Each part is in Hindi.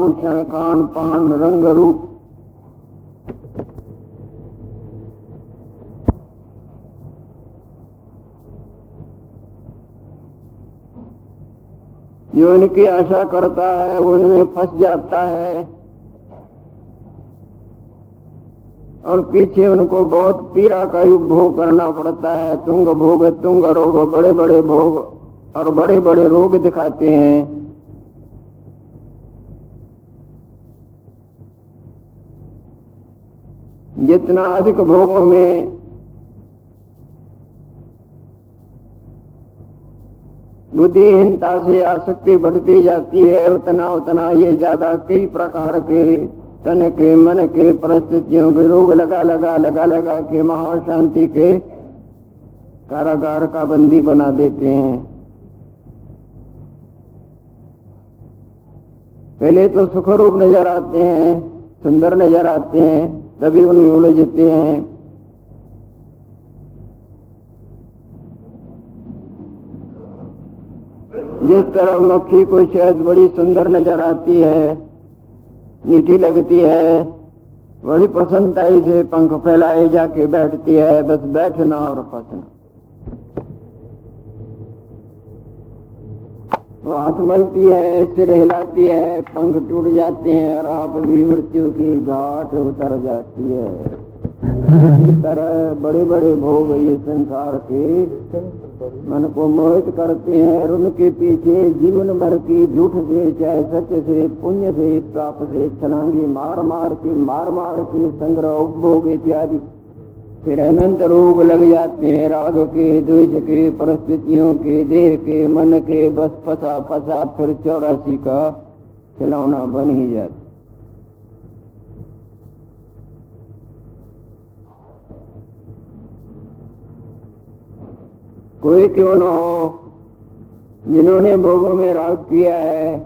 कान पान रंग रूप। जो इनकी आशा करता है, वो इनमें फंस जाता है। और पीछे उनको बहुत पीड़ा का युग भोग करना पड़ता है। तुंग भोग, तुंग रोग बड़े बड़े भोग और बड़े बड़े रोग दिखाते हैं। जितना अधिक भोगों में बुद्धिहीनता से आसक्ति बढ़ती जाती है, उतना उतना ये ज़्यादा कई प्रकार के तन के, मन के परिस्थितियों के रोग लगा लगा लगा लगा के महाशांति के कारागार का बंदी बना देते हैं। पहले तो सुख रूप नज़र आते हैं, सुंदर नज़र आते हैं तभी उनमें उलझते हैं। जिस तरह मक्खी को शहद बड़ी सुंदर नज़र आती है, मीठी लगती है, बड़ी पसंद आई से पंख फैलाए जाके बैठती है, बस बैठना और फंसना हाथ मलती है सिर हिलाती है, पंख टूट जाते हैं और आप भी मृत्यु की घाट उतर जाती है। तरह बड़े बड़े भोग ये संसार के मन को मोहित करते हैं और उनके पीछे जीवन भर की झूठ से, चाहे सच से, पुण्य से, पाप से, छलांगी मार मार के मार मार के, संग्रह, उपभोग इत्यादि। फिर अनंत रोग लग जाते हैं राग के, द्वेष के, परिस्थितियों के, देह के, मन के, बस फसा फसा फिर चौरासी का खिलौना बन ही जाता। कोई क्यों न हो, जिन्होंने भोगों में राग किया है,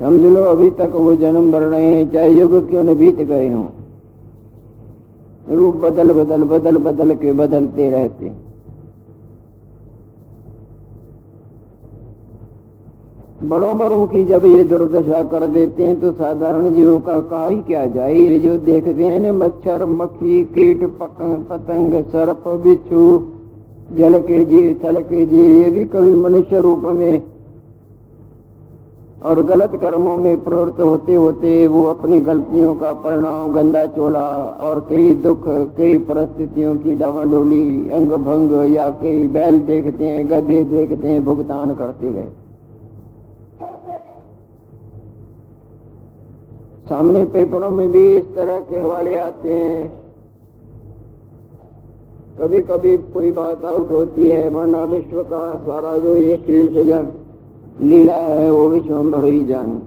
समझ लो अभी तक वो जन्म भर रहे हैं, चाहे युग क्यों न बीत गए हों। रूप बदल बदल बदल बदल के बदलते रहते बड़ों बड़ों की जब ये दुर्दशा कर देते हैं तो साधारण जीवों का कहा ही क्या जाए? ये जो देखते हैं ना, मच्छर, मक्खी, कीट पतंग, सर्प, बिच्छू, जल के जीव, थल के जीव, ये भी कभी मनुष्य रूप में और गलत कर्मों में प्रवृत्त होते होते वो अपनी गलतियों का परिणाम गंदा चोला और कई दुख, कई परिस्थितियों की डावाडोली अंग भंग या कई बैल देखते हैं, गधे देखते हैं, भुगतान करते गए सामने पेपरों में भी इस तरह के हवाले आते हैं। कभी कभी कोई बात आउट होती है, वरना विश्व का सारा जो ये खेल जगत लीला है, वो विश्वम्भर ही जाने।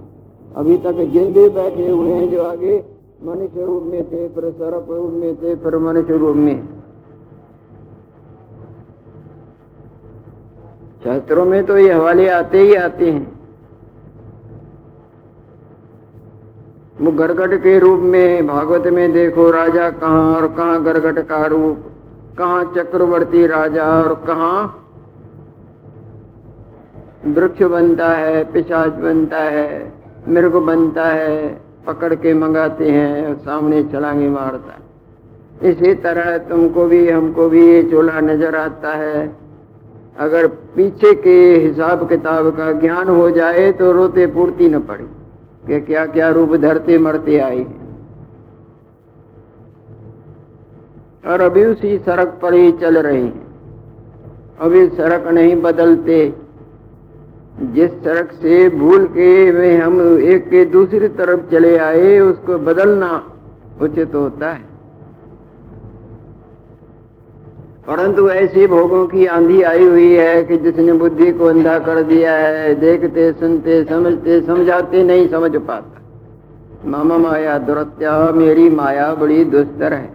अभी तक भी बैठे हुए हैं जो आगे, मनुष्य रूप में थे, फिर सर्प रूप में थे, फिर मनुष्य रूप में। शास्त्रों में तो ये हवाले आते ही आते हैं। वो गरगट के रूप में, भागवत में देखो राजा कहाँ और कहाँ गरगट का रूप, कहाँ चक्रवर्ती राजा और कहाँ वृक्ष बनता है, पिशाच बनता है, मृग बनता है, पकड़ के मंगाते हैं और सामने छलांगे मारता है। इसी तरह तुमको भी, हमको भी ये चोला नज़र आता है। अगर पीछे के हिसाब किताब का ज्ञान हो जाए तो रोते पूर्ति न पड़े, कि क्या क्या रूप धरते मरते आई और अभी उसी सड़क पर ही चल रहे हैं। अभी सड़क नहीं बदलते जिस सड़क से भूल के वे हम एक के दूसरी तरफ़ चले आए, उसको बदलना उचित होता है। परंतु ऐसे भोगों की आंधी आई हुई है कि जिसने बुद्धि को अंधा कर दिया है, देखते, सुनते, समझते, समझाते नहीं समझ पाता। मामा माया दुरत्या, मेरी माया बड़ी दुस्तर है।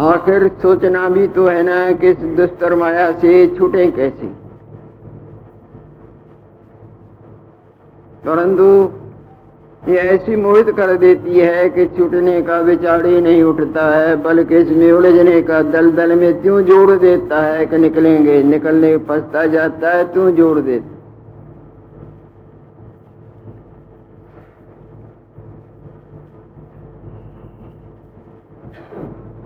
आखिर सोचना भी तो है ना कि इस दुस्तर माया से छूटे कैसे। परंतु ये ऐसी मोहित कर देती है कि छूटने का विचार ही नहीं उठता है, बल्कि इसमें उलझने का दल दल में क्यों जोड़ देता है कि निकलेंगे, निकलने फंसता जाता है क्यों जोड़ देता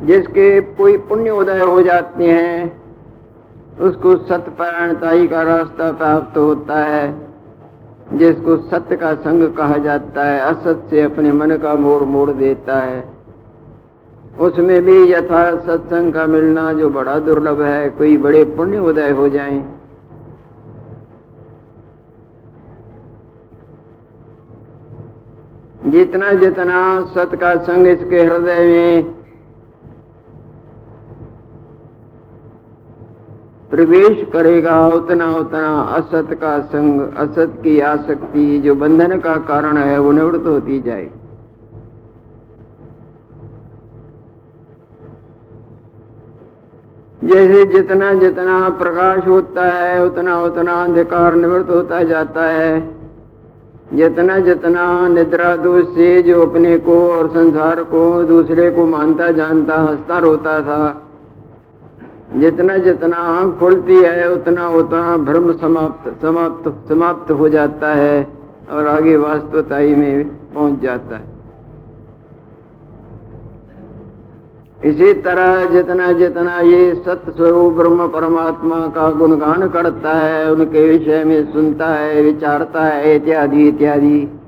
जिसके कोई पुण्य उदय हो जाते हैं, उसको सत्यपरायणताई का रास्ता प्राप्त होता है, जिसको सत्य का संग कहा जाता है, असत से अपने मन का मोड़ मोड़ देता है। उसमें भी यथा सत्संग का मिलना जो बड़ा दुर्लभ है, कोई बड़े पुण्य उदय हो जाए। जितना जितना सत का संग इसके हृदय में प्रवेश करेगा उतना उतना असत का संग, असत की आसक्ति जो बंधन का कारण है, वो निवृत्त होती जाए। जैसे जितना जितना प्रकाश होता है, उतना उतना अंधकार निवृत्त होता जाता है। जितना जितना निद्रा दोष से जो अपने को और संसार को दूसरे को मानता जानता, हंसता रोता था जितना जितना आँख खुलती है, उतना उतना भ्रम समाप्त समाप्त समाप्त हो जाता है और आगे वास्तवताई में पहुँच जाता है। इसी तरह जितना जितना ये सत्य स्वरूप ब्रह्म परमात्मा का गुणगान करता है, उनके विषय में सुनता है, विचारता है, इत्यादि इत्यादि,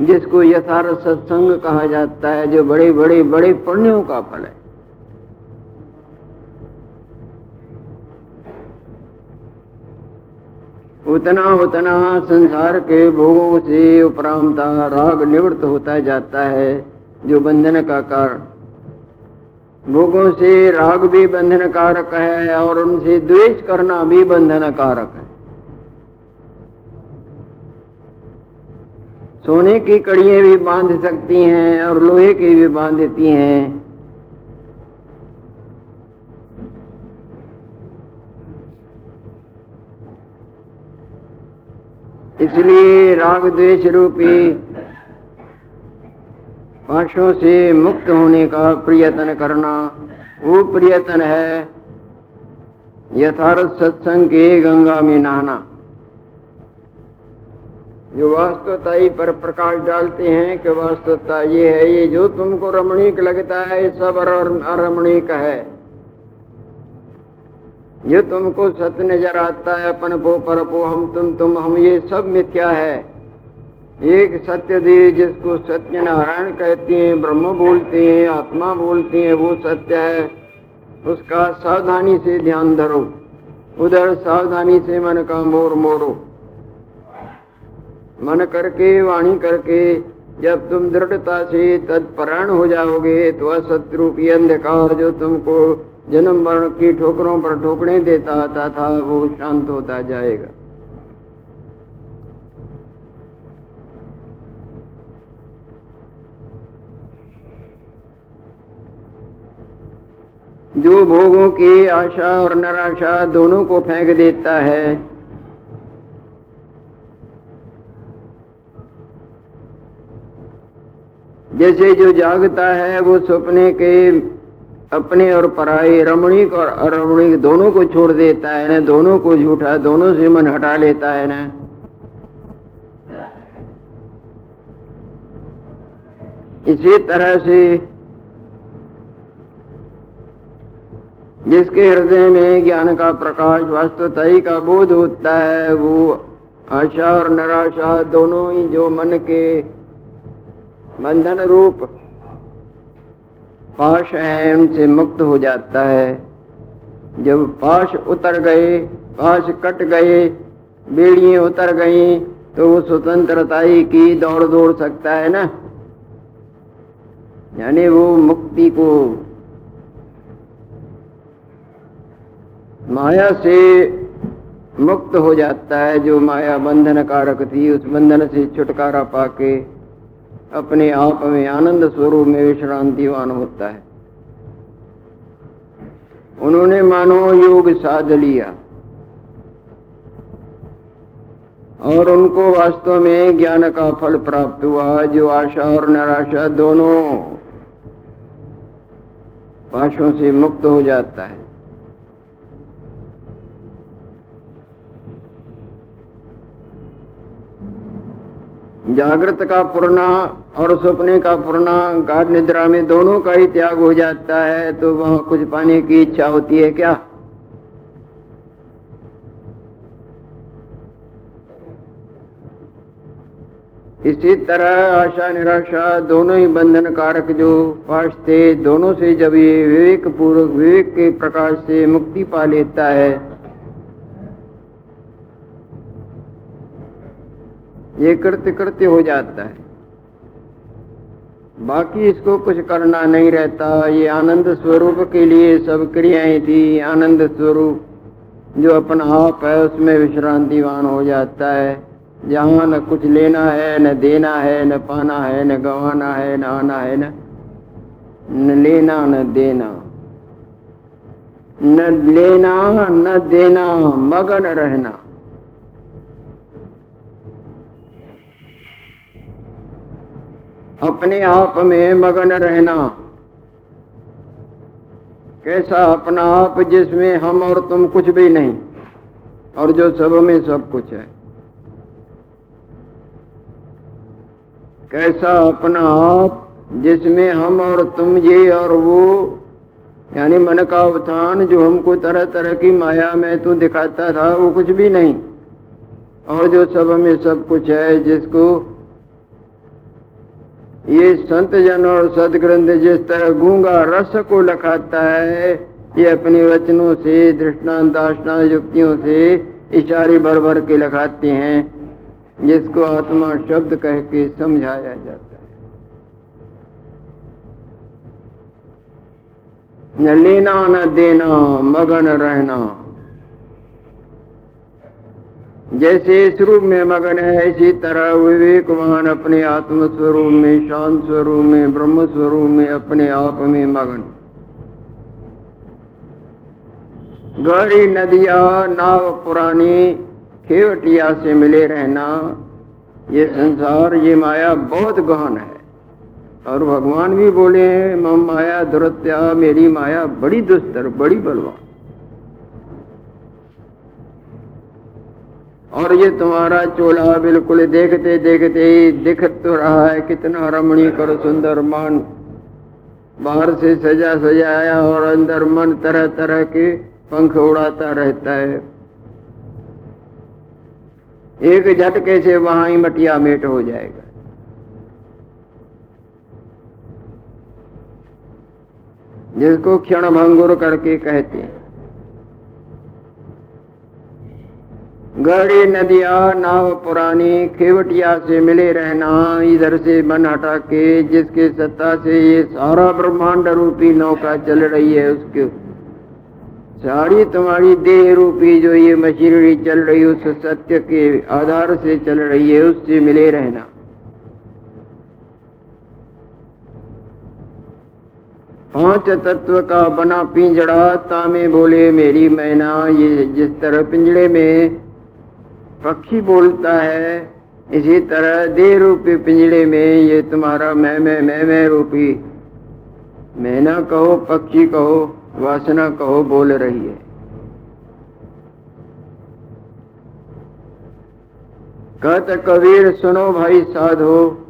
जिसको यथार्थ सत्संग कहा जाता है, जो बड़े बड़े बड़े पुण्यों का फल है। उतना उतना संसार के भोगों से उपरांता राग निवृत्त होता जाता है, जो बंधन का कारण। भोगों से राग भी बंधन कारक है और उनसे द्वेष करना भी बंधन कारक है। सोने की कड़ियाँ भी बाँध सकती हैं और लोहे की भी बांधती हैं। इसलिए राग द्वेष रूपी पाशों से मुक्त होने का प्रयत्न करना वो प्रयत्न है। यथार्थ सत्संग के गंगा में नहाना। जो वास्तवताई पर प्रकाश डालते हैं कि वास्तवता ये है, ये जो तुमको रमणीक लगता है, सब अरमणीक है। जो तुमको सत्य नज़र आता है, अपन पो पर पो हम तुम तुम, हम, ये सब मिथ्या है। एक सत्य देव जिसको सत्य नारायण कहते हैं, ब्रह्म बोलते हैं, आत्मा बोलते हैं, वो सत्य है। उसका सावधानी से ध्यान धरो। उधर सावधानी से मन का मोर मोरो। मन करके, वाणी करके, जब तुम दृढ़ता से तत्परायण हो जाओगे तो असत्रूपी अंधकार जो तुमको जन्म मरण की ठोकरों पर ठोकने देता आता था, वो शांत होता जाएगा। जो भोगों की आशा और निराशा दोनों को फेंक देता है, जैसे जो जागता है, वो सपने के अपने और पराई रमणीक और अरमणीक दोनों को छोड़ देता है ना, दोनों को झूठा, दोनों से मन हटा लेता है ना। इसी तरह से जिसके हृदय में ज्ञान का प्रकाश, वास्तवताई का बोध होता है, वो आशा और निराशा दोनों ही जो मन के बंधन रूप पाश है उनसे मुक्त हो जाता है। जब पाश उतर गए, पाश कट गए बेड़िए उतर गई तो वो स्वतंत्रताई की दौड़ दौड़ सकता है ना? यानी वो मुक्ति को माया से मुक्त हो जाता है, जो माया बंधन कारक थी, उस बंधन से छुटकारा पाके। अपने आप में आनंद स्वरूप में विश्रांतिवान होता है। उन्होंने मानो योग साध लिया। और उनको वास्तव में ज्ञान का फल प्राप्त हुआ, जो आशा और निराशा दोनों पाशों से मुक्त हो जाता है। जागृत का पूर्णा और सपने का पुरना गाढ़ निद्रा में दोनों का ही त्याग हो जाता है तो वहाँ कुछ पाने की इच्छा होती है क्या? इसी तरह आशा निराशा दोनों ही बंधन कारक जो पाश थे, दोनों से जब ये विवेक पूर्वक विवेक के प्रकाश से मुक्ति पा लेता है ये कृत्य कृत्य हो जाता है। बाकी इसको कुछ करना नहीं रहता। ये आनंद स्वरूप के लिए सब क्रियाएँ थी। आनंद स्वरूप जो अपना आप है, उसमें विश्रांतिवान हो जाता है। जहाँ न कुछ लेना है, न देना है, न पाना है, न गंवाना है, न आना है, न न लेना, न देना। न लेना, न देना, मगन रहना। अपने आप में मगन रहना। कैसा अपना आप जिसमें हम और तुम कुछ भी नहीं, और जो सब में सब कुछ है। कैसा अपना आप जिसमें हम और तुम ये और वो, यानी मन का अवधान जो हमको तरह तरह की माया में तू दिखाता था, वो कुछ भी नहीं, और जो सब में सब कुछ है जिसको ये संत जन और सदग्रंथ जिस तरह गूँगा रस को लखाता है, ये अपने वचनों से, दृष्टांत दाष्टान युक्तियों से इशारे भर भर के लखाते हैं, जिसको आत्मा शब्द कह के समझाया जाता है। न लेना, न देना, मगन रहना। जैसे इस रूप में मगन है, इसी तरह विवेकवान अपने आत्म स्वरूप में, शांत स्वरूप में ब्रह्म स्वरूप में अपने आप में मगन। गहरी नदिया, नाव पुरानी, खेवटिया से मिले रहना, ये संसार, ये माया बहुत गहन है। और भगवान भी बोले, मम माया दुरत्या, मेरी माया बड़ी दुस्तर, बड़ी बलवान। और ये तुम्हारा चोला बिल्कुल देखते देखते ही दिख तो रहा है, कितना रमणीय कर सुंदर मान। बाहर से सजा सजाया और अंदर मन तरह तरह के पंख उड़ाता रहता है। एक झटके से वहाँ ही मटिया मेट हो जाएगा। जिसको क्षण भंगुर करके कहते हैं। गहरी नदिया, नाव पुरानी खेवटिया से मिले रहना, इधर से मन हटा के, जिसके सत्ता से ये सारा ब्रह्मांड रूपी नौका चल रही है उसके। सारी तुम्हारी देह रूपी जो ये मशीनरी चल रही है उस सत्य के आधार से चल रही है, उससे मिले रहना। पाँच तत्व का बना पिंजड़ा, तामे बोले, मेरी मैना, ये जिस तरह पिंजड़े में पक्षी बोलता है, इसी तरह देह रूपी पिंजड़े में ये तुम्हारा मैं मैं मैं मैं रूपी। मैना कहो, पक्षी कहो, वासना कहो, बोल रही है। कहते कबीर, सुनो भाई साधो,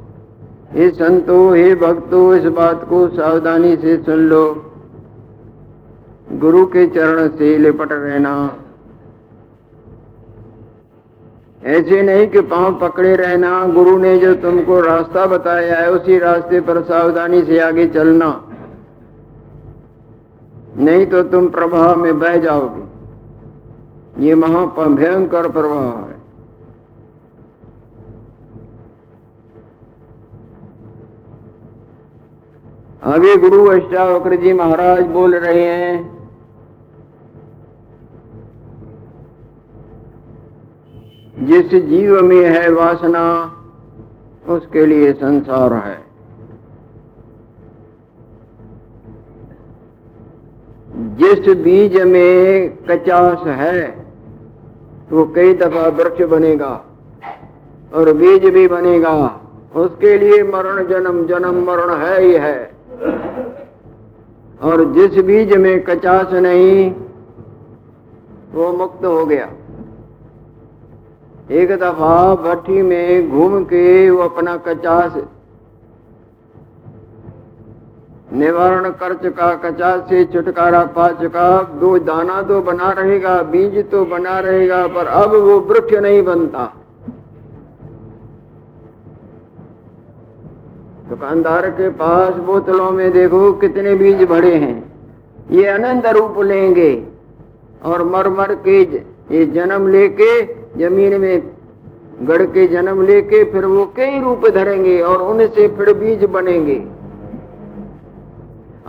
हे संतो, हे भक्तो, इस बात को सावधानी से सुन लो। गुरु के चरण से लिपट रहना। ऐसे नहीं कि पाँव पकड़े रहना, गुरु ने जो तुमको रास्ता बताया है, उसी रास्ते पर सावधानी से आगे चलना। नहीं तो तुम प्रवाह में बह जाओगे। ये महा भयंकर प्रवाह है। अभी गुरु अष्टावक्र जी महाराज बोल रहे हैं जिस जीव में है वासना, उसके लिए संसार है। जिस बीज में कचास है, वो कई दफ़ा वृक्ष बनेगा और बीज भी बनेगा। उसके लिए मरण जन्म जन्म मरण है ही है। और जिस बीज में कचास नहीं, वो मुक्त हो गया। एक दफ़ा भट्टी में घूम के वो अपना कचास, निवारण कर चुका कचास से छुटकारा पा चुका। दो दाना तो बना रहेगा, बीज तो बना रहेगा, पर अब वो वृक्ष नहीं बनता। दुकानदार के पास बोतलों में देखो कितने बीज भरे हैं। ये अनंत रूप लेंगे और मर मर के ये जन्म लेके ज़मीन में गढ़ के जन्म लेके फिर वो कई रूप धरेंगे और उनसे फिर बीज बनेंगे।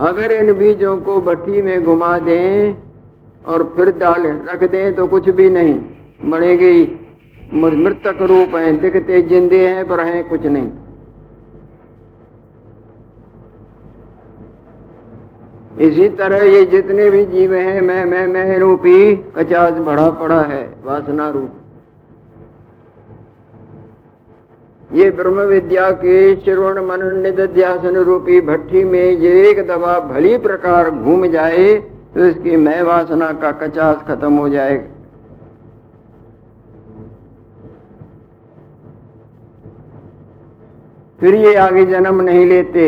अगर इन बीजों को भट्टी में घुमा दें और फिर डाल रख दें तो कुछ भी नहीं। बनेंगे मृतक रूप हैं, दिखते जिंदे हैं पर हैं कुछ नहीं। इसी तरह ये जितने भी जीव हैं, मैं मैं मैं रूपी कचास बढ़ा पड़ा है, वासना रूप। ये ब्रह्म विद्या के श्रवण मन निध्यासन रूपी भट्टी में ये एक दवा भली प्रकार घूम जाए तो इसकी मैं वासना का कचास खत्म हो जाएगा। फिर ये आगे जन्म नहीं लेते।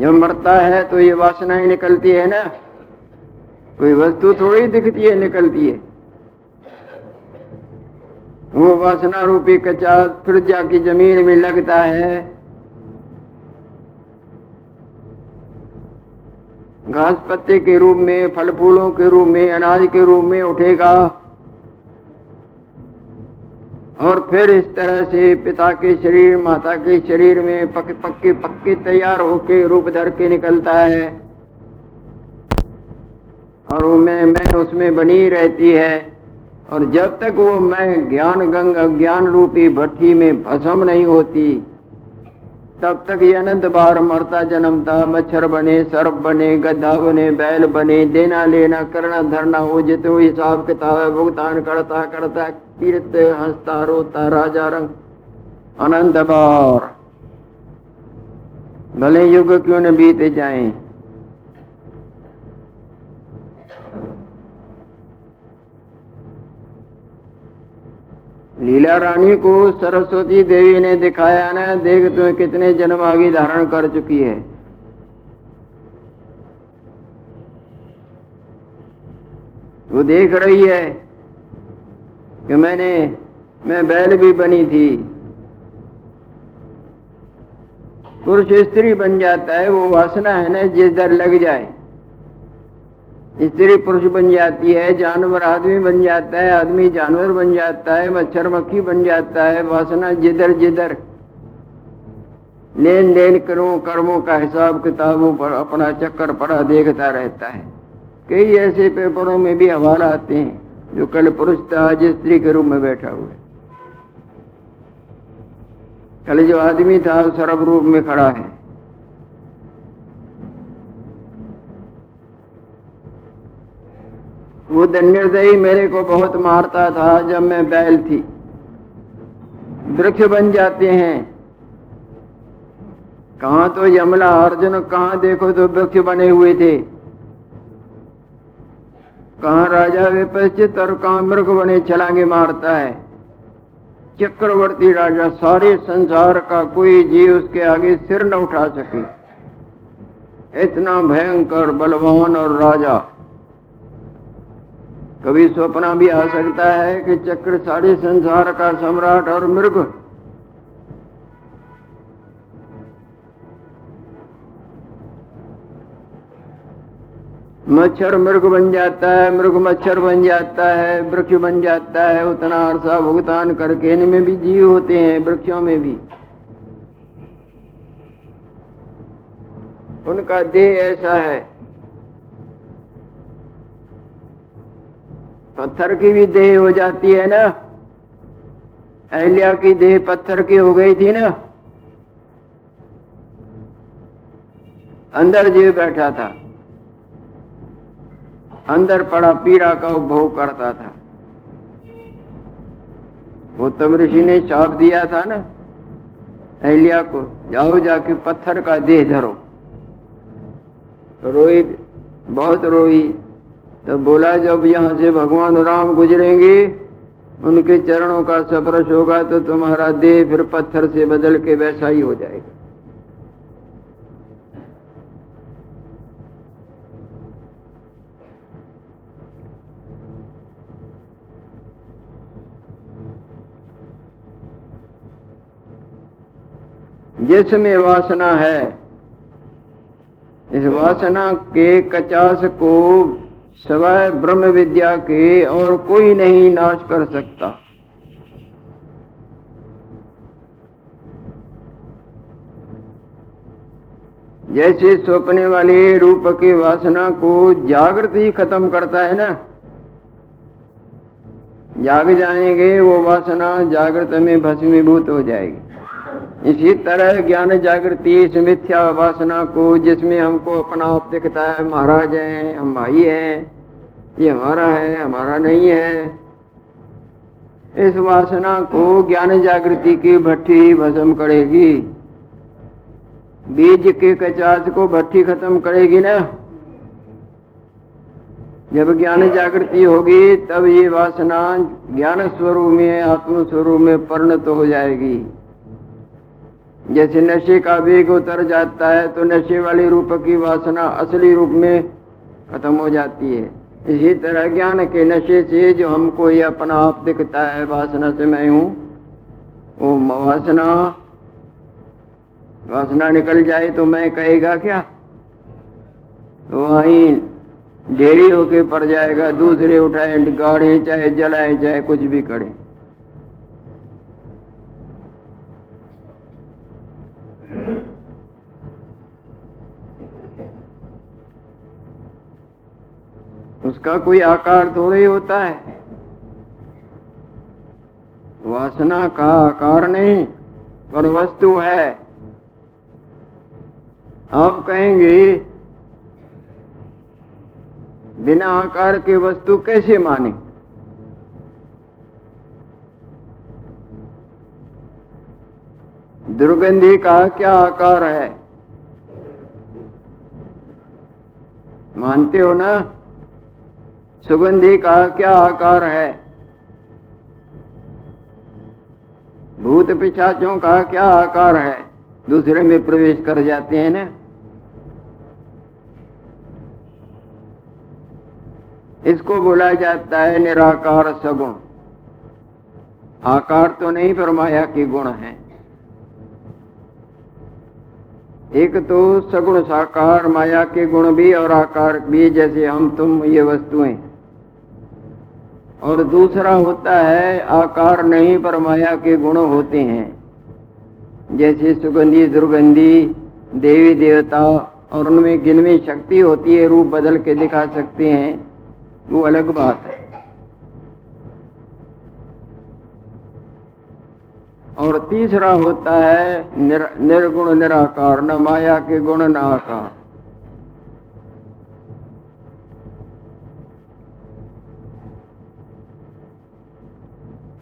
जब मरता है तो ये वासना ही निकलती है ना? कोई वस्तु थोड़ी दिखती है, निकलती है। वो वासना रूपी कचा फिर जाके ज़मीन में लगता है। घास पत्ते के रूप में फल फूलों के रूप में अनाज के रूप में उठेगा। और फिर इस तरह से पिता के शरीर माता के शरीर में पक, पक्के पक्के तैयार होके रूप धर के निकलता है। और मैं मैं उसमें बनी रहती है। और जब तक वो मैं ज्ञान गंगा ज्ञान रूपी भट्टी में भसम नहीं होती, तब तक ये अनंत बार मरता जन्मता मच्छर बने, सर्प बने, गद्दा बने, बैल बने, देना लेना, करना धरना हो जितो हिसाब किताब भुगतान करता करता, कीर्त, हंसता, रोता, राजा रंग। अनंत बार। भले युग क्यों न बीते जाएँ लीला रानी को सरस्वती देवी ने दिखाया ना, देख तुम्हें कितने जन्म आगे धारण कर चुकी है। वो देख रही है कि मैंने, मैं बैल भी बनी थी। पुरुष स्त्री बन जाता है, वो वासना है ना, जिस दर लग जाए। स्त्री पुरुष बन जाती है, जानवर आदमी बन जाता है, आदमी जानवर बन जाता है, मच्छर मक्खी बन जाता है, वासना जिधर जिधर। लेन देन करो, कर्मों का हिसाब किताबों पर अपना चक्कर पड़ा देखता रहता है। कई ऐसे पेपरों में भी हवाला आते हैं जो कल पुरुष था आज स्त्री के रूप में बैठा हुआ है। कल जो आदमी था सर्व रूप में खड़ा है। वो निर्दयी मेरे को बहुत मारता था जब मैं बैल थी। वृक्ष बन जाते हैं। कहा तो यमला अर्जुन, कहा देखो तो वृक्ष बने हुए थे। कहा राजा विपचित और कहा मृग बने छलांगे मारता है। चक्रवर्ती राजा, सारे संसार का कोई जीव उसके आगे सिर न उठा सके। इतना भयंकर बलवान और राजा। कभी सपना भी आ सकता है कि चक्र सारे संसार का सम्राट और मृग। मच्छर मृग बन जाता है, मृग मच्छर बन जाता है, वृक्ष बन जाता है, उतना अरसा भुगतान करके इनमें भी जीव होते हैं, वृक्षों में भी। उनका देह ऐसा है पत्थर की भी देह हो जाती है ना? अहल्या की देह पत्थर की हो गई थी ना? अंदर जीव बैठा था। अंदर पड़ा पीड़ा का उपभोग करता था। वो तम ऋषि ने चाप दिया था ना? अहल्या को, जाओ जाके पत्थर का देह धरो। रोई, बहुत रोई। तो बोला, जब यहाँ से भगवान राम गुजरेंगे, उनके चरणों का स्पर्श होगा तो तुम्हारा देह फिर पत्थर से बदल के वैसा ही हो जाएगा। जिसमें वासना है, इस वासना के कचास को सवाय ब्रह्म विद्या के और कोई नहीं नाश कर सकता। जैसे स्वप्ने वाले रूप के वासना को जागृत ही खत्म करता है ना? जाग जाएँगे, वो वासना जागृत में भस्मीभूत हो जाएगी। इसी तरह ज्ञान जागृति इस मिथ्या वासना को, जिसमें हमको अपना आप दिखता है। महाराज है, हम भाई हैं, ये हमारा है, हमारा नहीं है। इस वासना को ज्ञान जागृति की भट्टी भस्म करेगी। बीज के कचास को भट्टी खत्म करेगी ना? जब ज्ञान जागृति होगी, तब ये वासना ज्ञान स्वरूप में आत्म स्वरूप में परिणत तो हो जाएगी। जैसे नशे का वेग उतर जाता है तो नशे वाले रूप की वासना असली रूप में खत्म हो जाती है। इसी तरह ज्ञान के नशे से जो हमको ये अपना आप दिखता है, वासना से मैं हूँ, वो वासना वासना निकल जाए तो मैं कहेगा क्या? तो वहीं ढेरी होके पड़ जाएगा, दूसरे उठाए गाड़े चाहे, जलाए, चाहे कुछ भी करे। उसका कोई आकार थोड़ा ही होता है। वासना का आकार नहीं, पर वस्तु है। आप कहेंगे, बिना आकार के वस्तु कैसे माने? दुर्गंधी का क्या आकार है? मानते हो ना? सुगंधी का क्या आकार है? भूत पिछाचों का क्या आकार है? दूसरे में प्रवेश कर जाते हैं ना। इसको बोला जाता है निराकार सगुण। आकार तो नहीं, पर माया के गुण है। एक तो सगुण साकार, माया के गुण भी और आकार भी, जैसे हम, तुम, ये वस्तुएँ। और दूसरा होता है आकार नहीं पर माया के गुण होते हैं। जैसे सुगंधी दुर्गंधी देवी देवता और उनमें गिनवी शक्ति होती है रूप बदल के दिखा सकते हैं। वो अलग बात है। और तीसरा होता है निर, निर्गुण निराकार न माया के गुण न आकार।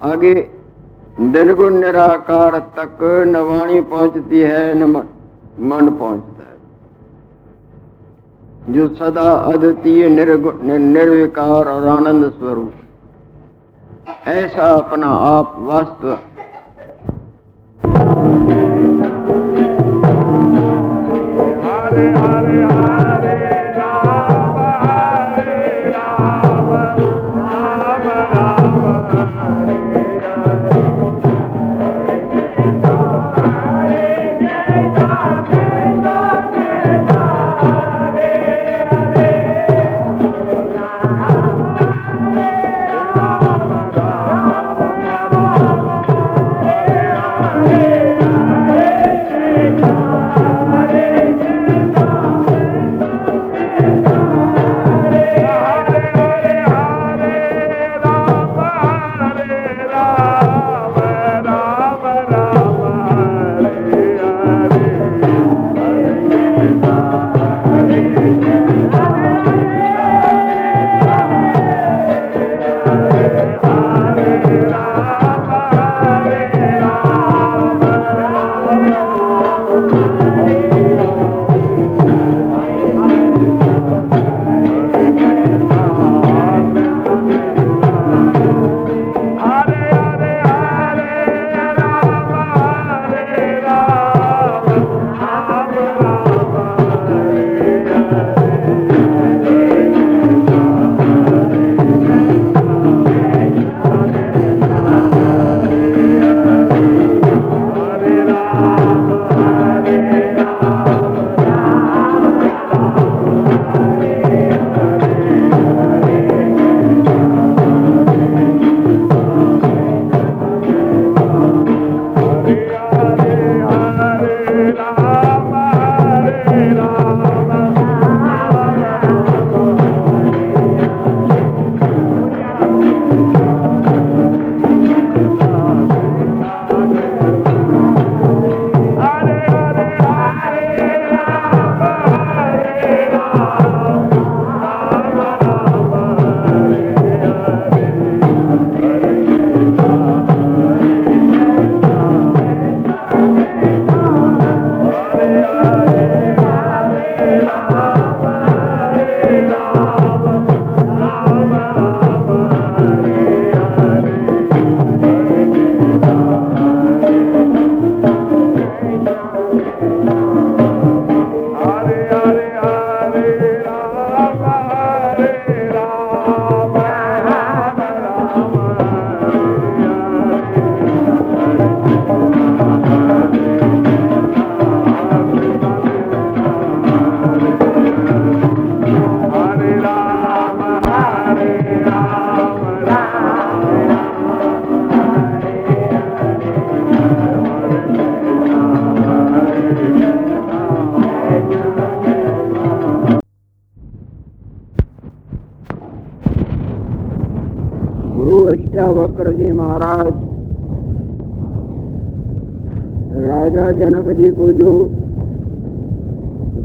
आगे निर्गुण निराकार तक न वाणी पहुँचती है, न मन पहुँचता है। जो सदा अद्वितीय निर्गुण निर्विकार और आनंद स्वरूप ऐसा अपना आप वास्तव हरे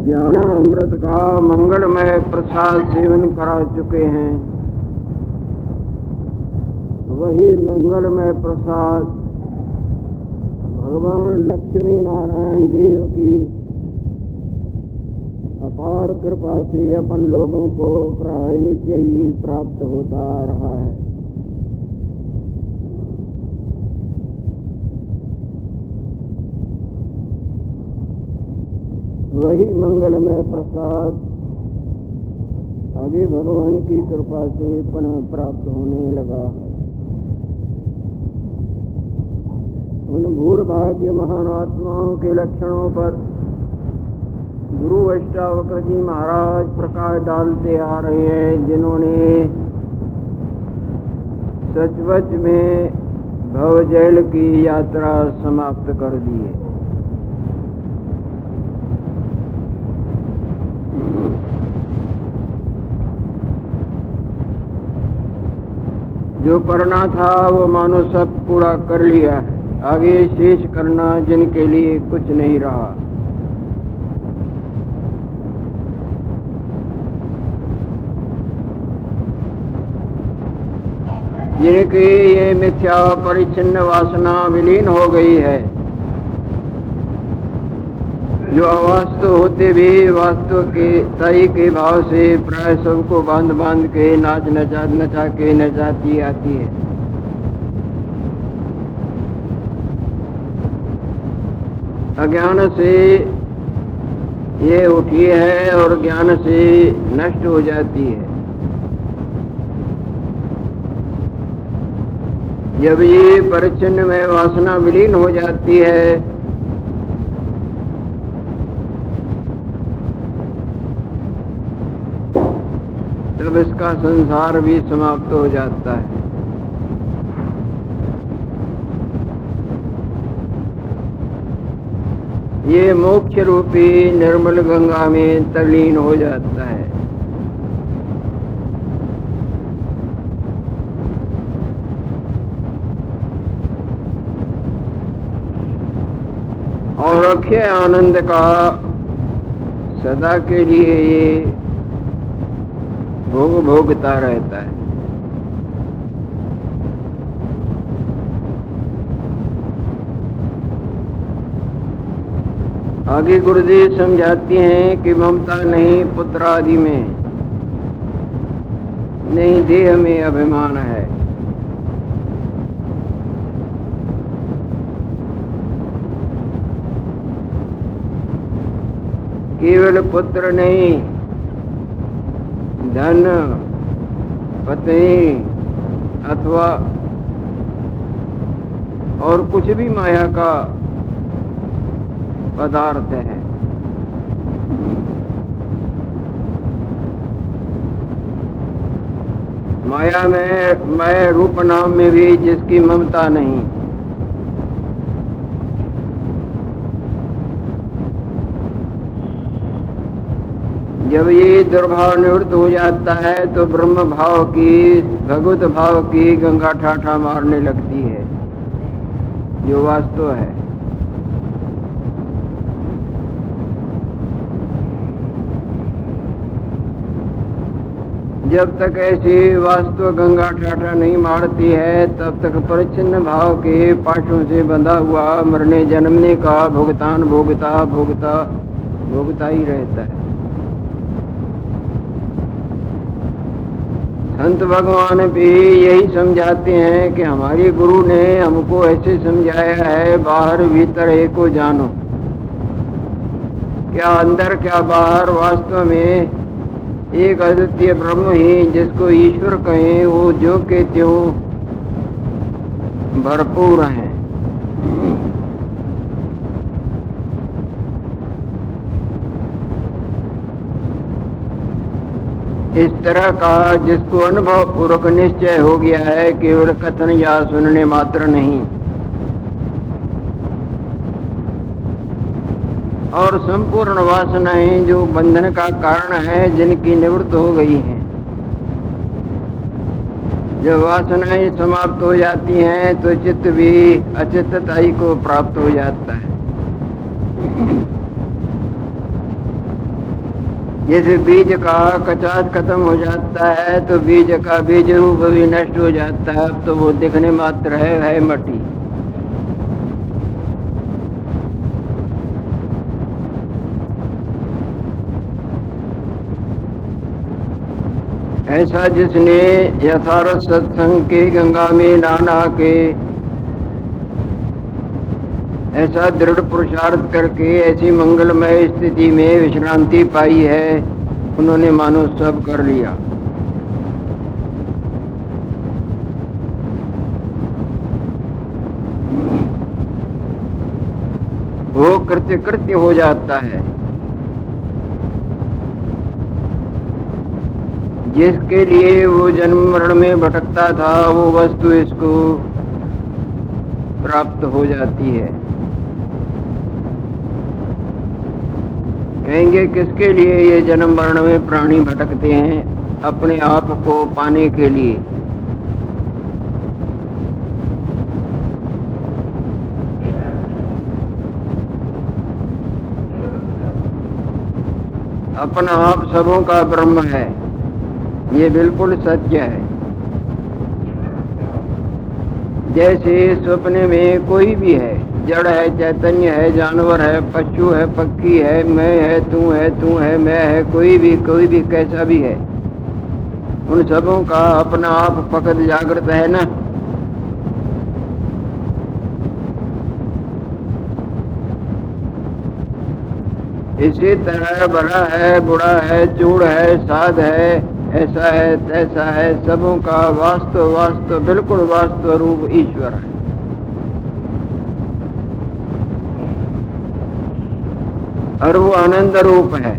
ज्ञान अमृत का मंगलमय प्रसाद सेवन करा चुके हैं। वही मंगलमय प्रसाद भगवान लक्ष्मी नारायण जी की अपार कृपा से अपन लोगों को प्राय ही प्राप्त होता रहा है। वही मंगलमय प्रसाद। आगे भगवान की कृपा से पुनः प्राप्त होने लगा। उन भूर भाग्य महान आत्माओं के लक्षणों पर गुरु अष्टावक्र जी महाराज प्रकाश डालते आ रहे हैं, जिन्होंने सचवच में भव जैल की यात्रा समाप्त कर दी है। जो करना था वो मानो सब पूरा कर लिया। आगे शेष करना जिनके लिए कुछ नहीं रहा। जिनकी ये मिथ्या परिचिन्न वासना विलीन हो गई है। जो अवास्तव होते भी वास्तव के सही के भाव से प्राय सबको बाँध बाँध के नाच नचा नचा के नचाती आती है। अज्ञान से ये उठी है और ज्ञान से नष्ट हो जाती है। जब ये परिचिन्न में वासना विलीन हो जाती है तब इसका संसार भी समाप्त हो जाता है। ये मोक्ष रूपी निर्मल गंगा में तलीन हो जाता है। और अक्षय आनंद का सदा के लिए ये भोग भोगता रहता है। आगे गुरुदेव समझाती हैं कि ममता नहीं पुत्र आदि में। नहीं, देह में अभिमान है। केवल पुत्र नहीं धन, पत्नी अथवा और कुछ भी माया का पदार्थ है। माया में, मैं रूप नाम में भी जिसकी ममता नहीं। जब ये दुर्भाव निवृत्त हो जाता है तो ब्रह्म भाव की, भगवत भाव की गंगा ठाठा मारने लगती है। जो वास्तव है। जब तक ऐसी वास्तव गंगा ठाठा नहीं मारती है, तब तक परिचिन्न भाव के पाठों से बंधा हुआ मरने, जन्मने का भुगतान, भोगता भोगता भोगता ही रहता है। संत भगवान भी यही समझाते हैं कि हमारे गुरु ने हमको ऐसे समझाया है, बाहर भीतर एक को जानो। क्या अंदर, क्या बाहर, वास्तव में एक अद्वितीय ब्रह्म ही जिसको ईश्वर कहें, वो जो के त्यों भरपूर हैं। इस तरह का जिसको अनुभव पूर्वक निश्चय हो गया है, केवल कथन या सुनने मात्र नहीं। और संपूर्ण वासनाएँ जो बंधन का कारण है, जिनकी निवृत्त हो गई हैं। जब वासनाएँ समाप्त हो जाती हैं तो चित्त भी अचितताई को प्राप्त हो जाता है। जैसे बीज का कचात खत्म हो जाता है तो बीज का बीज रूप भी नष्ट हो जाता है। अब तो वो दिखने मात्र है है मट्टी। ऐसा जिसने यथार्थ सत्संग के गंगा में नाना के ऐसा दृढ़ पुरुषार्थ करके ऐसी मंगलमय स्थिति में विश्रांति पाई है। उन्होंने मानो सब कर लिया। वो कृत्य कृत्य हो जाता है। जिसके लिए वो जन्म मरण में भटकता था, वो वस्तु इसको प्राप्त हो जाती है। कहेंगे किसके लिए ये जन्म मरण में प्राणी भटकते हैं अपने आप को पाने के लिए? अपना आप सबों का ब्रह्म है। ये बिल्कुल सत्य है। जैसे स्वप्न में कोई भी है जड़ है, चैतन्य है, जानवर है, पशु है, पक्षी है, मैं है, तू है तू है, मैं है, कोई भी कोई भी, कैसा भी है। उन सबों का अपना आप फकत जागृत है ना? इसी तरह बड़ा है बुरा है, चूड़ है, साध है, ऐसा है, तैसा है, सबों का वास्तव वास्तव, बिल्कुल वास्तव रूप ईश्वर है। और वो आनंद रूप है।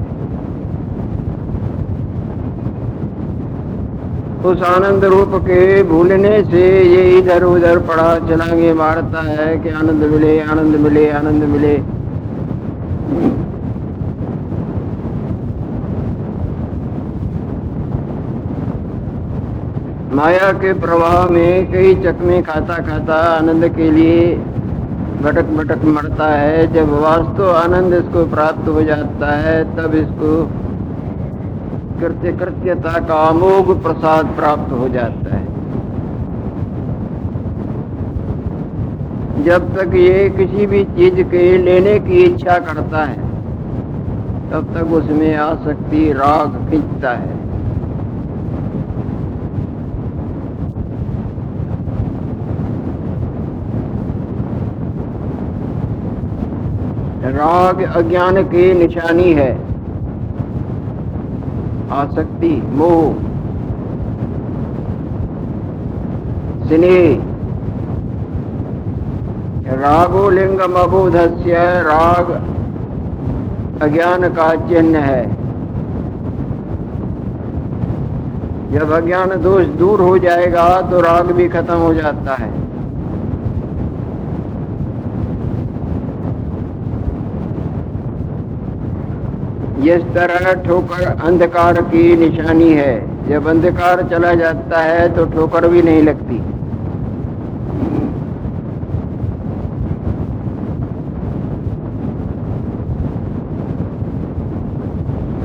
उस आनंद रूप के भूलने से ये इधर उधर पड़ा चलांगे मारता है कि आनंद मिले आनंद मिले आनंद मिले। माया के प्रवाह में कई चकमे खाता खाता आनंद के लिए भटक भटक मरता है। जब वास्तव आनंद इसको प्राप्त हो जाता है, तब इसको कृत्य कृत्यता का अमोघ प्रसाद प्राप्त हो जाता है। जब तक ये किसी भी चीज़ के लेने की इच्छा करता है, तब तक उसमें आसक्ति, राग खींचता है। राग अज्ञान की निशानी है। आसक्ति, मोह। स्नेह। रागो लिंगम अबोधस्य राग अज्ञान का चिन्ह है। जब अज्ञान दोष दूर हो जाएगा तो राग भी खत्म हो जाता है। जिस तरह ठोकर अंधकार की निशानी है। जब अंधकार चला जाता है तो ठोकर भी नहीं लगती।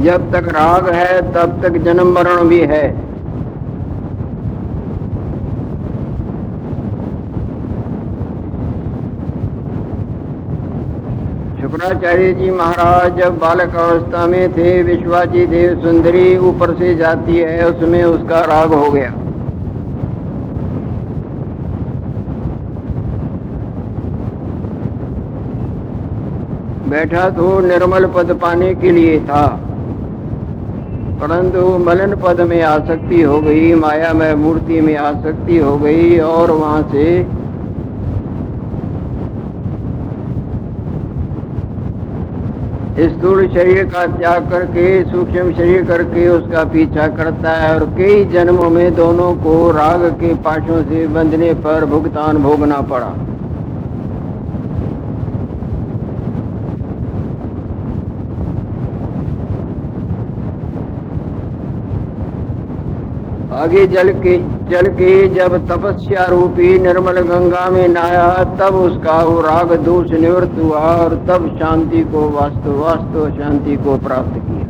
जब तक राग है, तब तक जन्म मरण भी है। शुक्राचार्य जी महाराज जब बालक अवस्था में थे विश्वाजी देव सुंदरी ऊपर से जाती है, उसमें उसका राग हो गया। बैठा तो निर्मल पद पाने के लिए था, परंतु मलन पद में आसक्ति हो गई, माया में मूर्ति में आसक्ति हो गई और वहाँ से स्थूल शरीर का त्याग करके, सूक्ष्म शरीर करके उसका पीछा करता है और कई जन्मों में दोनों को राग के पाशों से बंधने पर भुगतान भोगना पड़ा। आगे जल के चल के जब तपस्या रूपी निर्मल गंगा में नहाया, तब उसका वो राग दोष निवृत्त हुआ और तब शांति को वास्तव वास्तव शांति को प्राप्त किया।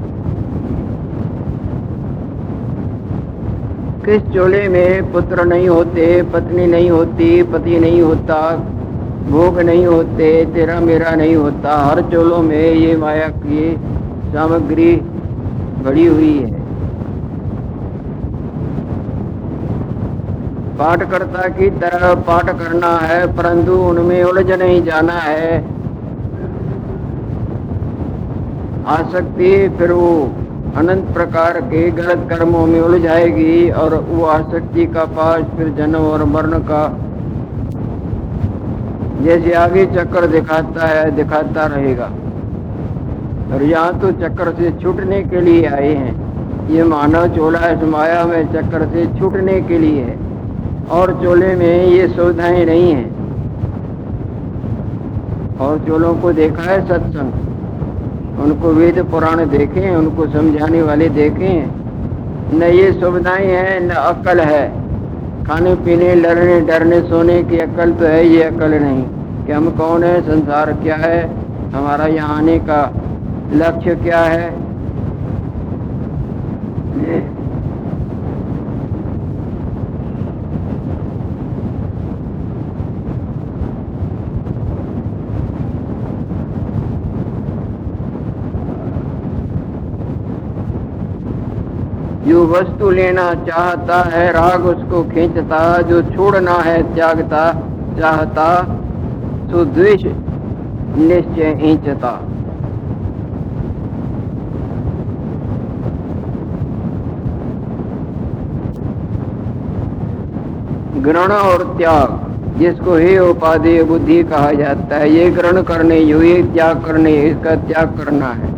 किस चोले में पुत्र नहीं होते, पत्नी नहीं होती, पति नहीं होता, भोग नहीं होते, तेरा मेरा नहीं होता, हर चोलों में ये माया की सामग्री भरी हुई है। पाठकर्ता की तरह पाठ करना है, परंतु उनमें उलझ नहीं जाना है। आसक्ति फिर वो अनंत प्रकार के गलत कर्मों में उलझाएगी और वो आसक्ति का पास फिर जन्म और मरण का जैसे आगे चक्कर दिखाता है, दिखाता रहेगा। और यहाँ तो चक्कर से छूटने के लिए आए हैं। ये मानव चोला इस माया में चक्कर से छूटने के लिए है। और चोले में ये सुविधाएँ नहीं हैं। और चोलों को देखा है सत्संग। उनको वेद पुराण देखें, उनको समझाने वाले देखें। न ये सुविधाएँ हैं, न अकल है। खाने, पीने, लड़ने, डरने, सोने की अकल तो है, ये अकल नहीं। कि हम कौन है, संसार क्या है, हमारा यहाँ आने का लक्ष्य क्या है जो वस्तु लेना चाहता है, राग उसको खींचता, जो छोड़ना है, त्यागता चाहता तो द्वेष निश्चय खींचता। ग्रहण और त्याग, जिसको हे उपाधि बुद्धि कहा जाता है, ये ग्रहण करने, यो ये त्याग करने, इसका त्याग करना है।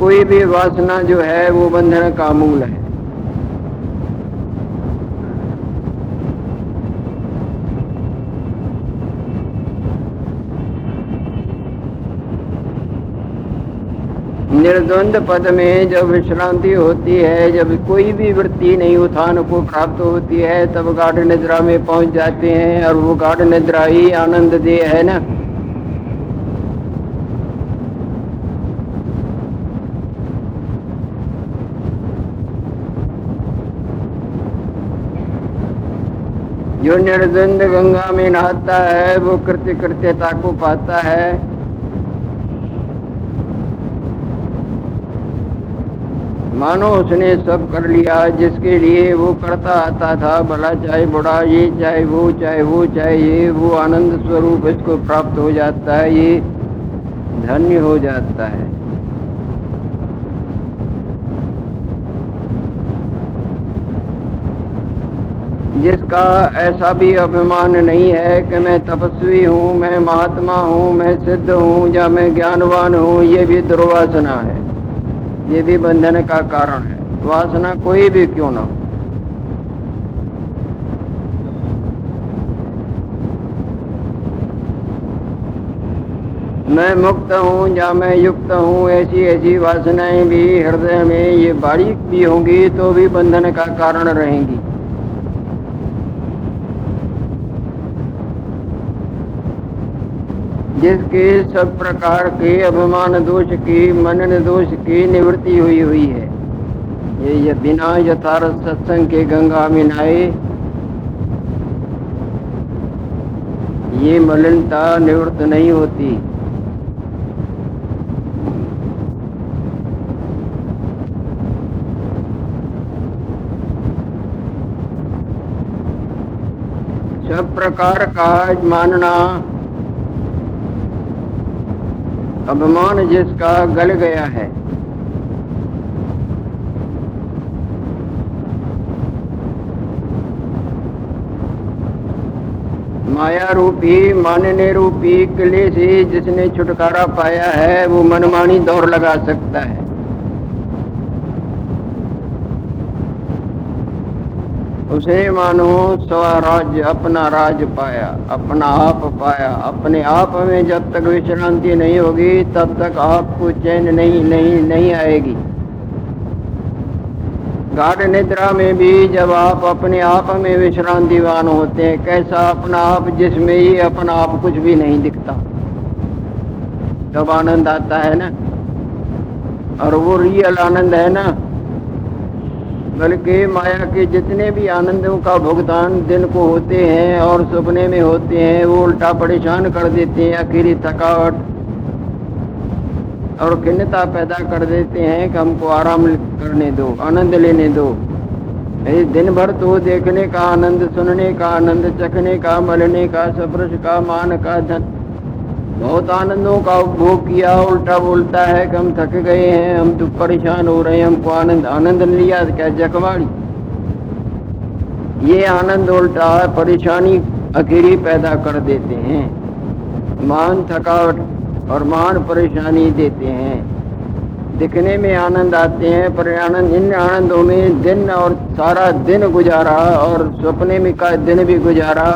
कोई भी वासना जो है, वो बंधन का मूल है। निर्द्वंद पद में जब विश्रांति होती है, जब कोई भी वृत्ति नहीं उत्थान को प्राप्त होती है, तब गाढ़ निद्रा में पहुँच जाते हैं और वो गाढ़ निद्रा ही आनंद दे है ना? जो निर्द्वंद गंगा में नहाता है, वो कृत्य कृत्यता को पाता है। मानो उसने सब कर लिया, जिसके लिए वो करता आता था, भला चाहे बड़ा ये, चाहे वो चाहे वो, चाहे ये, वो आनंद स्वरूप इसको प्राप्त हो जाता है, ये धन्य हो जाता है। जिसका ऐसा भी अभिमान नहीं है कि मैं तपस्वी हूँ, मैं महात्मा हूँ, मैं सिद्ध हूँ, या मैं ज्ञानवान हूँ, ये भी दुर्वासना है। ये भी बंधन का कारण है। वासना कोई भी क्यों ना हो। मैं मुक्त हूँ, या मैं युक्त हूँ, ऐसी ऐसी वासनाएँ भी, हृदय में ये बारीक भी होंगी तो भी बंधन का कारण रहेंगी। जिसके सब प्रकार के अभिमान दोष की मनन दोष की निवृत्ति हुई हुई है। ये, ये बिना यथार्थ सत्संग के गंगा में ये मलिनता निवृत्त नहीं होती। सब प्रकार का मानना अभिमान जिसका गल गया है। माया रूपी मानने रूपी किले से जिसने छुटकारा पाया है, वो मनमानी दौड़ लगा सकता है। उसे मानो स्वराज्य अपना राज पाया, अपना आप पाया। अपने आप में जब तक विश्रांति नहीं होगी, तब तक आपको चैन नहीं नहीं नहीं आएगी। गाढ़ निद्रा में भी जब आप अपने आप में विश्रांतिवान होते हैं, कैसा अपना आप जिसमें ही अपना आप कुछ भी नहीं दिखता। तब आनंद आता है ना, और वो रियल आनंद है ना बल्कि माया के जितने भी आनंदों का भुगतान दिन को होते हैं और सपने में होते हैं, वो उल्टा परेशान कर देते हैं, अकेली थकावट और खिन्नता पैदा कर देते हैं कि हमको आराम करने दो, आनंद लेने दो। दिन भर तो देखने का आनंद, सुनने का आनंद, चखने का, मलने का सप्रश का, मान का, धन बहुत आनंदों का उपभोग किया, उल्टा बोलता है कि हम थक गए हैं, हम तो परेशान हो रहे हैं, हमको आनंद आनंद लिया क्या जकवाड़ी ये आनंद उल्टा परेशानी अकेली पैदा कर देते हैं। मान थकावट और मान परेशानी देते हैं। दिखने में आनंद आते हैं, पर आनंद, इन आनंदों में दिन और सारा दिन गुजारा और सपने में का दिन भी गुजारा,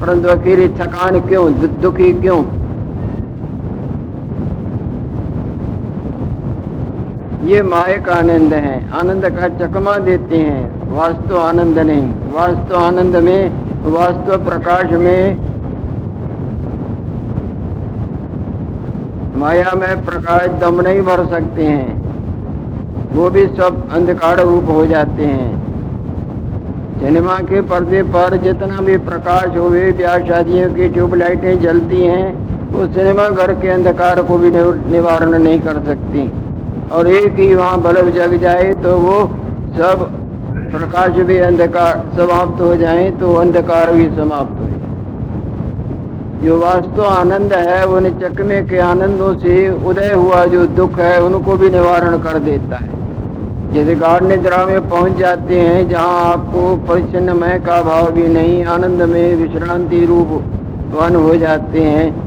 परंतु अकेली थकान क्यों दुखी क्यों? ये मायक आनंद है। आनंद का चकमा देते हैं। वास्तव आनंद नहीं। वास्तव आनंद में वास्तव प्रकाश में माया में प्रकाश दम नहीं भर सकते हैं। वो भी सब अंधकार रूप हो जाते हैं। सिनेमा के पर्दे पर जितना भी प्रकाश हुए ब्याह शादियों की ट्यूबलाइटें जलती हैं, वो सिनेमा घर के अंधकार को भी निवारण नहीं कर सकती। और एक ही वहाँ बल्ब जग जाए तो वो सब प्रकाश भी अंधकार समाप्त हो जाए तो अंधकार भी समाप्त हो जाए। जो वास्तव आनंद है, वो चकमे के आनंदों से उदय हुआ जो दुख है, उनको भी निवारण कर देता है। जैसे गाढ़ निद्रा में पहुँच जाते हैं, जहाँ आपको परिचन्नमय का भाव भी नहीं, आनंद में विश्रांति रूप वन हो जाते हैं।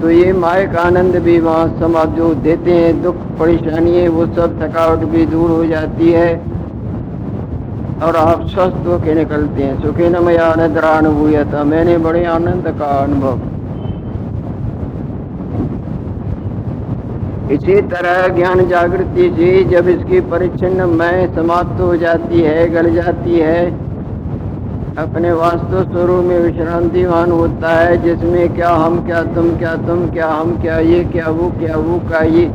तो ये मायक आनंद भी वहाँ समाप्त जो देते हैं, दुख, परेशानी है, वो सब थकावट भी दूर हो जाती है। और आप स्वस्थ होके निकलते हैं। सुखे न मैं आनंद था मैंने बड़े आनंद का अनुभव। इसी तरह ज्ञान जागृति से जब इसकी परिच्छिन्न मैं समाप्त हो जाती है, गल जाती है अपने वास्तु स्वरूप में विश्रांतिवान होता है, जिसमें क्या हम, क्या तुम क्या तुम, क्या हम, क्या ये, क्या वो क्या वो का ये।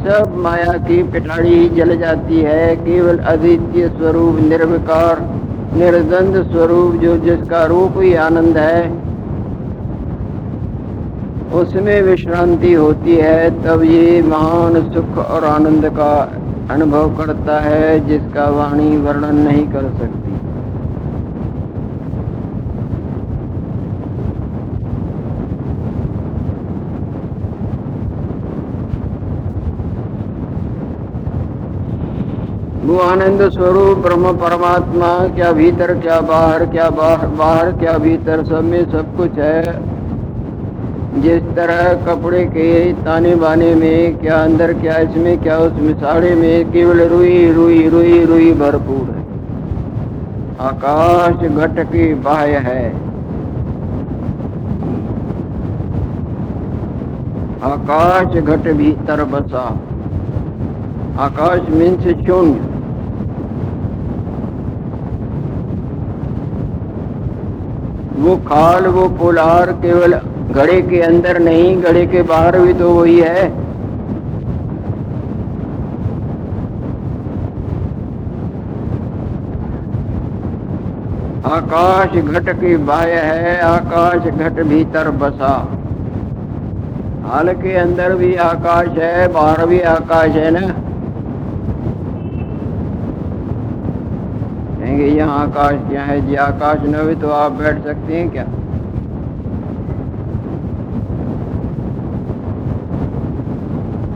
सब माया की पिटाड़ी ही जल जाती है, केवल अद्वितीय स्वरूप, निर्विकार, निर्द्वंद स्वरूप जो जिसका रूप ही आनंद है, उसमें विश्रांति होती है। तब ये महान सुख और आनंद का अनुभव करता है, जिसका वाणी वर्णन नहीं कर सकती। वो आनंद स्वरूप, ब्रह्म परमात्मा, क्या भीतर, क्या बाहर क्या बाहर बाहर, क्या भीतर, सब में सब कुछ है। जिस तरह कपड़े के ताने बाने में, क्या अंदर, क्या इसमें, क्या उसमें, साड़े में, केवल रुई रुई रुई रुई भरपूर है। आकाश घट की बाह्य है। आकाश घट भीतर बसा। आकाश मीन्स शून्य। वो खाल, वो पोलार केवल घड़े के अंदर नहीं, घड़े के बाहर भी तो वही है। आकाश घट की बाह्य है, आकाश घट भीतर बसा। हाल के अंदर भी आकाश है, बाहर भी आकाश है ना? कहेंगे यहाँ आकाश क्या है? जी आकाश न भी तो आप बैठ सकते हैं क्या?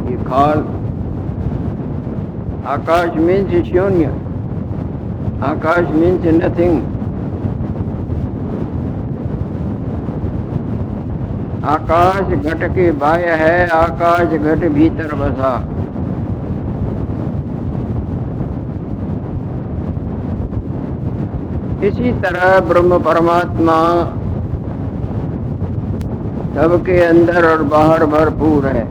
ये खाल आकाश मीन्स शून्य आकाश मीन्स नथिंग आकाश घट के बाह्य है, आकाश घट भीतर बसा। इसी तरह ब्रह्म परमात्मा सबके अंदर और बाहर भरपूर है।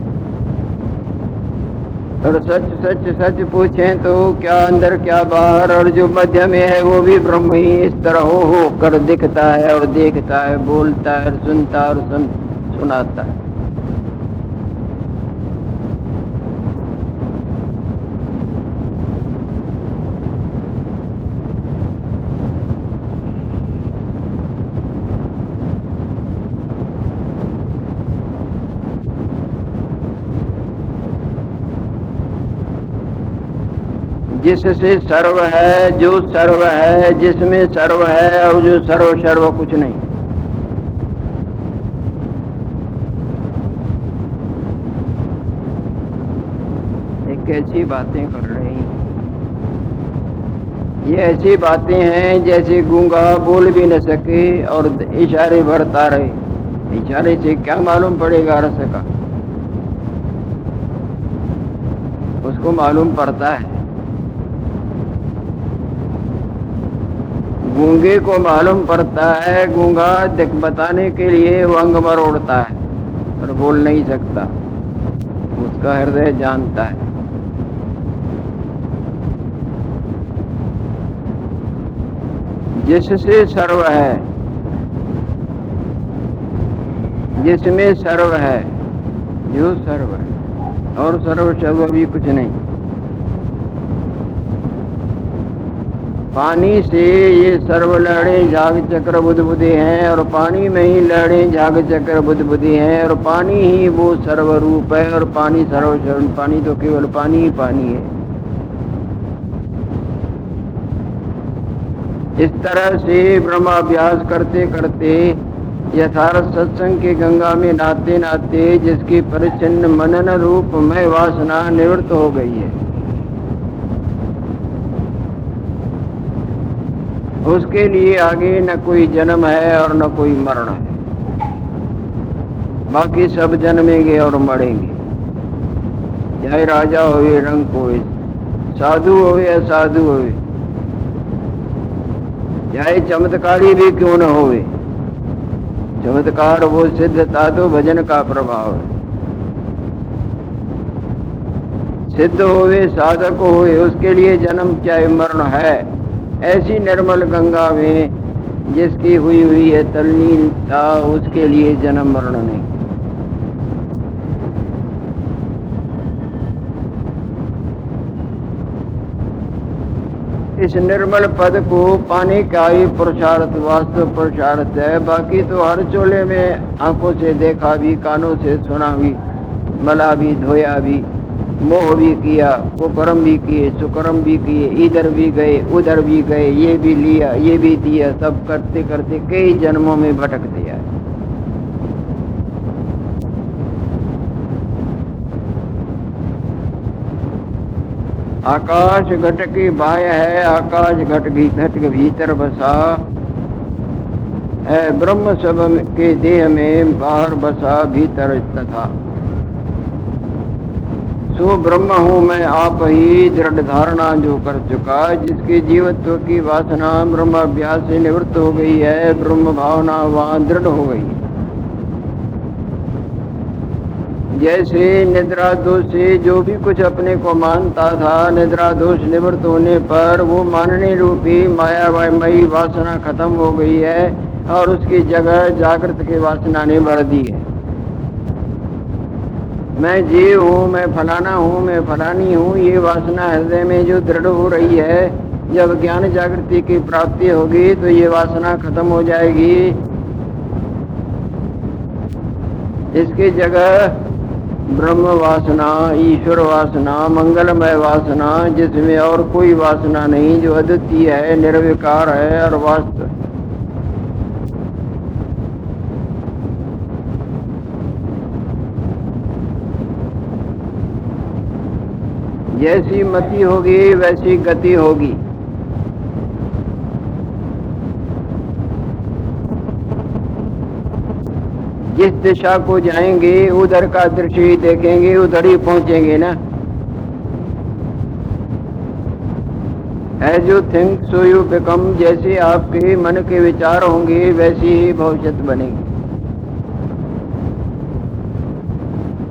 और सच सच सच पूछें तो क्या अंदर, क्या बाहर, और जो मध्य में है वो भी ब्रह्म ही इस तरह हो हो कर दिखता है और देखता है, बोलता है और सुनता है और सुन, सुनाता है। जिससे सर्व है, जो सर्व है, जिसमें सर्व है और जो सर्व सर्व कुछ नहीं। एक ऐसी बातें कर रही ये ऐसी बातें हैं जैसे गूँगा बोल भी न सके और इशारे भरता रहे। इशारे से क्या मालूम पड़ेगा रस का? उसको मालूम पड़ता है। गूँगे को मालूम पड़ता है, गूँगा दिख बताने के लिए वो अंग मरोड़ता है और बोल नहीं सकता। उसका हृदय जानता है। जिससे सर्व है, जिसमें सर्व है, जो सर्व है, और सर्व सर्व भी कुछ नहीं। पानी से ये सर्व लहड़े झाग चक्र बुद्ध बुद्धि हैं और पानी में ही लहड़े झाग चक्र बुद्ध बुद्धि हैं और पानी ही वो सर्व रूप है और पानी सर्व पानी तो केवल पानी ही पानी है। इस तरह से ब्रह्माभ्यास करते करते यथार्थ सत्संग के गंगा में नहाते नाते जिसकी परिचिन्न मनन रूप में वासना निवृत्त हो गई है। उसके लिए आगे न कोई जन्म है और न कोई मरण है। बाकी सब जन्मेंगे और मरेंगे। चाहे राजा हो रंग हो साधु हो या साधु हो चाहे चमत्कारी भी क्यों न हो चमत्कार वो सिद्धता तो भजन का प्रभाव है। सिद्ध होवे साधक होवे उसके लिए जन्म चाहे मरण है। ऐसी निर्मल गंगा में जिसकी हुई हुई है तलनीलता उसके लिए जन्म मरण नहीं। इस निर्मल पद को पाने का ही पुरुषार्थ वास्तव पुरुषार्थ है। बाकी तो हर चोले में आँखों से देखा भी, कानों से सुना भी, मला भी, धोया भी। मोह भी किया, कुकर्म भी किए, सुकर्म भी किए, इधर भी गए, उधर भी गए, ये भी लिया, ये भी दिया, सब करते करते कई जन्मों में भटक दिया। आकाश घट की बाह्य है, आकाश घट भी घट के भीतर बसा है, ब्रह्म सब के देह में बाहर बसा भीतर तथा। सो ब्रह्म हूँ मैं आप ही, दृढ़ धारणा जो कर चुका, जिसके जीवत्व की वासना ब्रह्म अभ्यास से निवृत्त हो गई है, ब्रह्म भावना वहाँ दृढ़ हो गई। जैसे निद्रा दोष से जो भी कुछ अपने को मानता था निद्रा दोष निवृत्त होने पर वो मानने रूपी माया मई वासना खत्म हो गई है, और उसकी जगह जागृत की वासना ने भर दी है। मैं जीव हूँ, मैं फलाना हूँ, मैं फलानी हूँ, ये वासना हृदय में जो दृढ़ हो रही है, जब ज्ञान जागृति की प्राप्ति होगी तो ये वासना खत्म हो जाएगी। इसकी जगह ब्रह्म वासना, ईश्वर वासना, मंगलमय वासना, जिसमें और कोई वासना नहीं, जो अद्वितीय है, निर्विकार है, और वास्तव जैसी मति होगी, वैसी गति होगी। जिस दिशा को जाएँगे, उधर का दृश्य ही देखेंगे, उधर ही पहुँचेंगे ना। As you think so you become जैसे आपके मन के विचार होंगे, वैसी ही भविष्य बनेगी।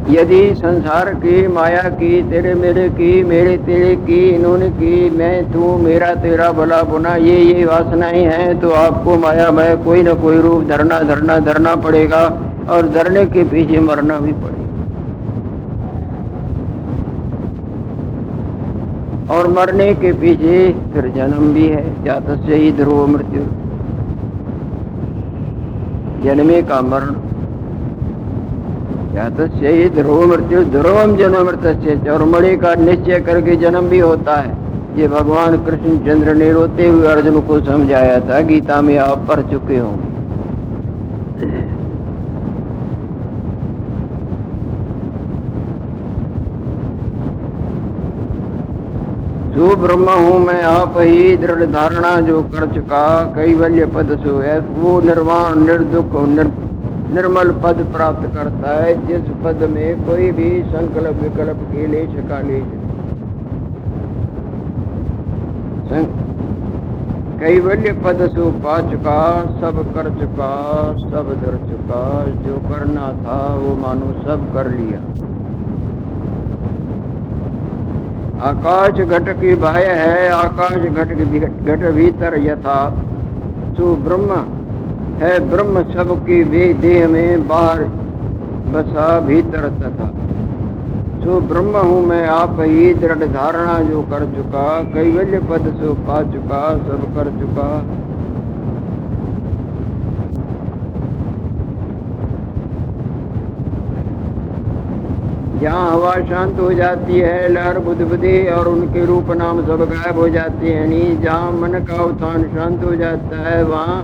यदि संसार की माया की, तेरे मेरे की, मेरे तेरे की, इन्होंने की, मैं, तू, मेरा, तेरा, भला बुना ये ये वासनाएँ हैं तो आपको माया में कोई ना कोई रूप धरना धरना धरना पड़ेगा और धरने के पीछे मरना भी पड़ेगा। और मरने के पीछे फिर जन्म भी है जात से ही ध्रुव मृत्यु। जन्मे का मरण। या तो ही ध्रुव मृत्यु ध्रुवम जन्म मरे का निश्चय करके जन्म भी होता है। ये भगवान कृष्ण चंद्र ने रोते हुए अर्जुन को समझाया था गीता में आप पढ़ चुके होंगे। जो ब्रह्म हूँ मैं आप ही दृढ़ धारणा जो कर चुका कई कैवल्य पद सो है वो निर्वाण निर्दुख निर, निर्मल पद प्राप्त करता है, जिस पद में कोई भी संकल्प विकल्प के ले चका ले कैवल्य पद सो पा चुका, सब कर चुका, सब धर चुका, जो करना था वो मानो सब कर लिया। आकाश घट की बाह्य है, आकाश घट घट भीतर यथा। सो ब्रह्म है ब्रह्म सबकी वे देह में बाहर, बसा भीतर तथा। सो ब्रह्म हूँ मैं, आप ही दृढ़ धारणा जो कर चुका, कैवल्य पद सो पा चुका, सब कर चुका। जहाँ हवा शांत हो जाती है, लहर बुद्धि और उनके रूप नाम सब गायब हो जाते हैं। नहीं जहाँ मन का उत्थान शांत हो जाता है, वहाँ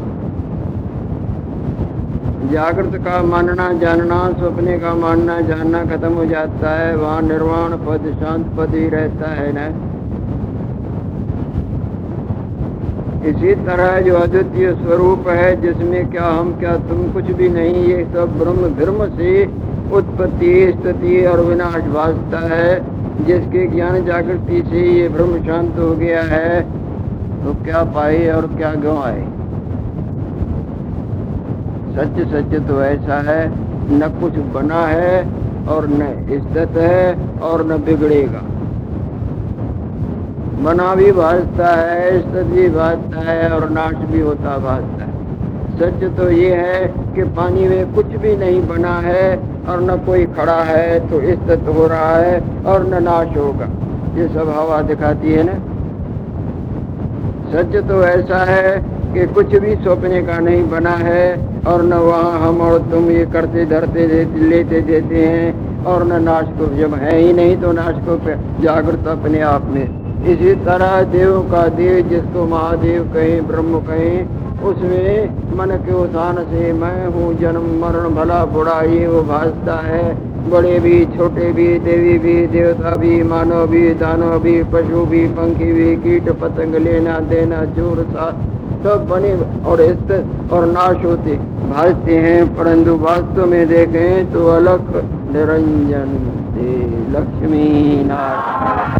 जागृत का मानना, जानना सपने का मानना, जानना खत्म हो जाता है। वहाँ निर्वाण पद, शांत पद ही रहता है न। इसी तरह जो अद्वितीय स्वरूप है, जिसमें क्या हम, क्या तुम, कुछ भी नहीं, ये सब ब्रह्म धर्म से उत्पत्ति स्थिति और विनाश भाजता है। जिसके ज्ञान जागृति से ये ब्रह्म शांत हो गया है तो क्या पाए और क्या गवाए? सच सच तो ऐसा है, न कुछ बना है और न स्थित है और न बिगड़ेगा। बना भी भाजता है स्थित भी भाजता है और नाश भी होता भाजता है। सच तो ये है कि पानी में कुछ भी नहीं बना है और न कोई खड़ा है तो स्थित हो रहा है और न नाश होगा। ये सब हवा दिखाती है ना? सच तो ऐसा है कि कुछ भी सौंपने का नहीं बना है और न वहाँ हम और तुम ये करते, धरते, देते, लेते, देते हैं। और न नाश को जब है ही नहीं तो नाश को जागृत अपने आप में। इसी तरह देव का देव, जिसको महादेव कहें, ब्रह्म कहें, उसमें मन के उत्थान से मैं हूँ जन्म, मरण, भला, बुरा, ये वो भाजता है। बड़े भी, छोटे भी, देवी भी, देवता भी, मानव भी, दानव भी, पशु भी, पंखी भी, कीट, पतंग लेना, देना, चोर, सा सब बने और और नाश होते। भाजते हैं, परंतु वास्तव में देखें तो अलग निरंजन से लक्ष्मी नारायण।